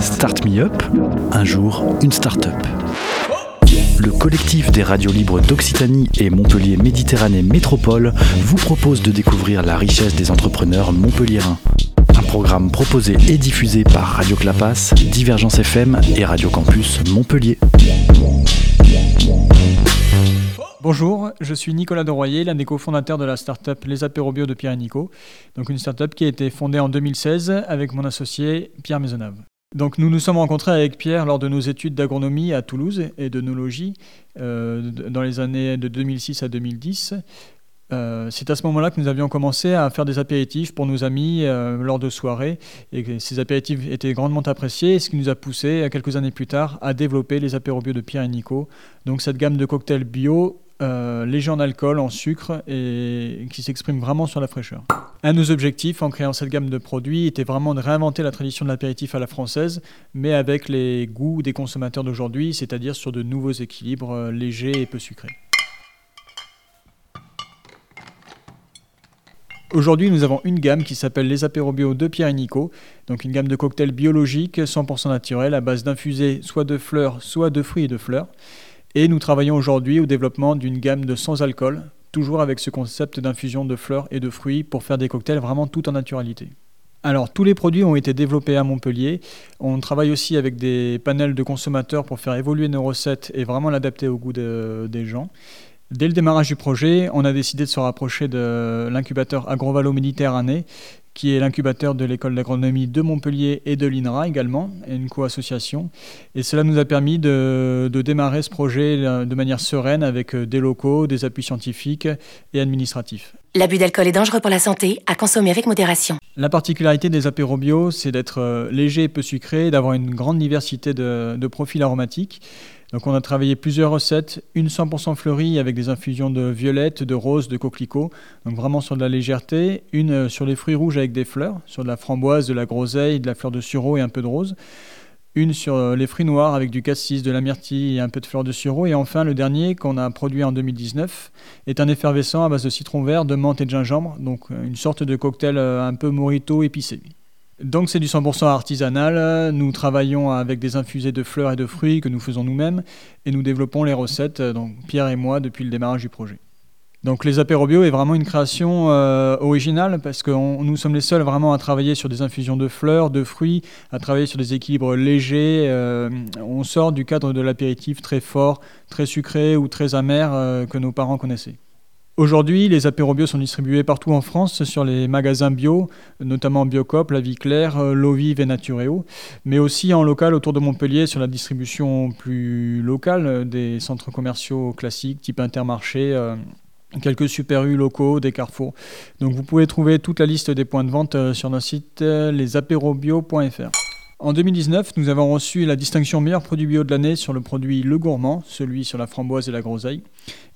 Start Me Up, un jour, une start-up. Le collectif des radios libres d'Occitanie et Montpellier Méditerranée Métropole vous propose de découvrir la richesse des entrepreneurs montpelliérains. Un programme proposé et diffusé par Radio Clapas, Divergence FM et Radio Campus Montpellier. Bonjour, je suis Nicolas Doroyer, l'un des cofondateurs de la start-up Les Apérobio de Pierre et Nico. Donc une start-up qui a été fondée en 2016 avec mon associé Pierre Maisonnave. Donc nous nous sommes rencontrés avec Pierre lors de nos études d'agronomie à Toulouse et d'œnologie euh, dans les années de 2006 à 2010. Euh, c'est à ce moment-là que nous avions commencé à faire des apéritifs pour nos amis euh, lors de soirées et ces apéritifs étaient grandement appréciés, ce qui nous a poussé quelques années plus tard à développer les apéros bio de Pierre et Nico. Donc cette gamme de cocktails bio euh, léger en alcool, en sucre et qui s'exprime vraiment sur la fraîcheur. Un de nos objectifs en créant cette gamme de produits était vraiment de réinventer la tradition de l'apéritif à la française, mais avec les goûts des consommateurs d'aujourd'hui, c'est-à-dire sur de nouveaux équilibres euh, légers et peu sucrés. Aujourd'hui, nous avons une gamme qui s'appelle les apéros bio de Pierre et Nico, donc une gamme de cocktails biologiques 100% naturels à base d'infusés soit de fleurs, soit de fruits et de fleurs. Et nous travaillons aujourd'hui au développement d'une gamme de sans alcool, toujours avec ce concept d'infusion de fleurs et de fruits pour faire des cocktails vraiment tout en naturalité. Alors tous les produits ont été développés à Montpellier. On travaille aussi avec des panels de consommateurs pour faire évoluer nos recettes et vraiment l'adapter au goût des gens. Dès le démarrage du projet, on a décidé de se rapprocher de l'incubateur Agrovalo Méditerranée qui est l'incubateur de l'école d'agronomie de Montpellier et de l'INRA également, une co-association. Et cela nous a permis de, démarrer ce projet euh, de manière sereine avec euh, des locaux, des appuis scientifiques et administratifs. L'abus d'alcool est dangereux pour la santé, à consommer avec modération. La particularité des apéros bio, c'est d'être euh, léger et peu sucré, d'avoir une grande diversité de, de profils aromatiques. Donc on a travaillé plusieurs recettes, une 100% fleurie avec des infusions de violette, de rose, de coquelicot, donc vraiment sur de la légèreté, une euh, sur les fruits rouges avec des fleurs, sur de la framboise, de la groseille, de la fleur de sureau et un peu de rose, une sur euh, les fruits noirs avec du cassis, de la myrtille et un peu de fleur de sureau, et enfin le dernier qu'on a produit en 2019 est un effervescent à base de citron vert, de menthe et de gingembre, donc euh, une sorte de cocktail un peu morito épicé. Donc c'est du 100% artisanal. Nous travaillons avec des infusés de fleurs et de fruits que nous faisons nous-mêmes et nous développons les recettes, euh, donc Pierre et moi, depuis le démarrage du projet. Donc les apéros bio est vraiment une création euh, originale parce que nous sommes les seuls vraiment à travailler sur des infusions de fleurs, de fruits, à travailler sur des équilibres légers. Euh, on sort du cadre de l'apéritif très fort, très sucré ou très amer que nos parents connaissaient. Aujourd'hui, les apéros bio sont distribués partout en France sur les magasins bio, notamment Biocop, La Vie Claire, euh, L'Eau Vive et Natureo, mais aussi en local autour de Montpellier sur la distribution plus locale euh, des centres commerciaux classiques type Intermarché. Euh, quelques super U locaux, des carrefours. Donc vous pouvez trouver toute la liste des points de vente sur notre site lesapérobio.fr. En 2019, nous avons reçu la distinction meilleur produit bio de l'année sur le produit Le Gourmand, celui sur la framboise et la groseille.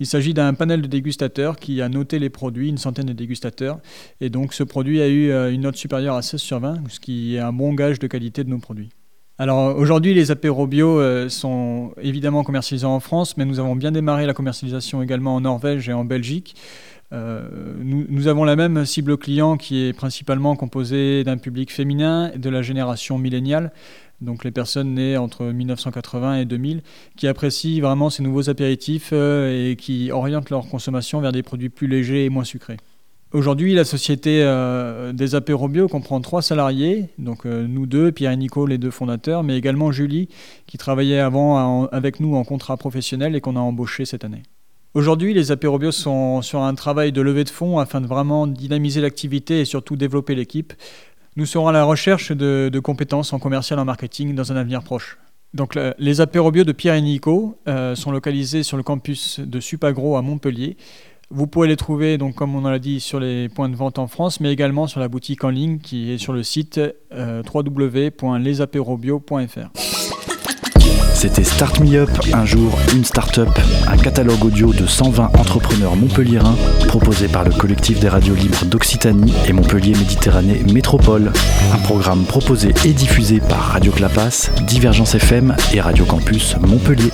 Il s'agit d'un panel de dégustateurs qui a noté les produits, une centaine de dégustateurs. Et donc ce produit a eu euh, une note supérieure à 16 sur 20, ce qui est un bon gage de qualité de nos produits. Alors aujourd'hui, les apéros bio euh, sont évidemment commercialisés en France, mais nous avons bien démarré la commercialisation également en Norvège et en Belgique. Euh, nous, avons la même cible client qui est principalement composée d'un public féminin de la génération milléniale, donc les personnes nées entre 1980 et 2000, qui apprécient vraiment ces nouveaux apéritifs euh, et qui orientent leur consommation vers des produits plus légers et moins sucrés. Aujourd'hui, la société euh, des apéros bio comprend trois salariés, donc nous deux, Pierre et Nico, les deux fondateurs, mais également Julie, qui travaillait avant avec nous en contrat professionnel et qu'on a embauché cette année. Aujourd'hui, les apérobios sont sur un travail de levée de fonds afin de vraiment dynamiser l'activité et surtout développer l'équipe. Nous serons à la recherche de, compétences en commercial et en marketing dans un avenir proche. Donc, les apérobios de Pierre et Nico euh, sont localisés sur le campus de Supagro à Montpellier. Vous pouvez les trouver, donc, comme on l'a dit, sur les points de vente en France, mais également sur la boutique en ligne qui est sur le site euh, c'était Start Me Up, un jour, une start-up, un catalogue audio de 120 entrepreneurs montpelliérains proposé par le collectif des radios libres d'Occitanie et Montpellier Méditerranée Métropole. Un programme proposé et diffusé par Radio Clapas, Divergence FM et Radio Campus Montpellier.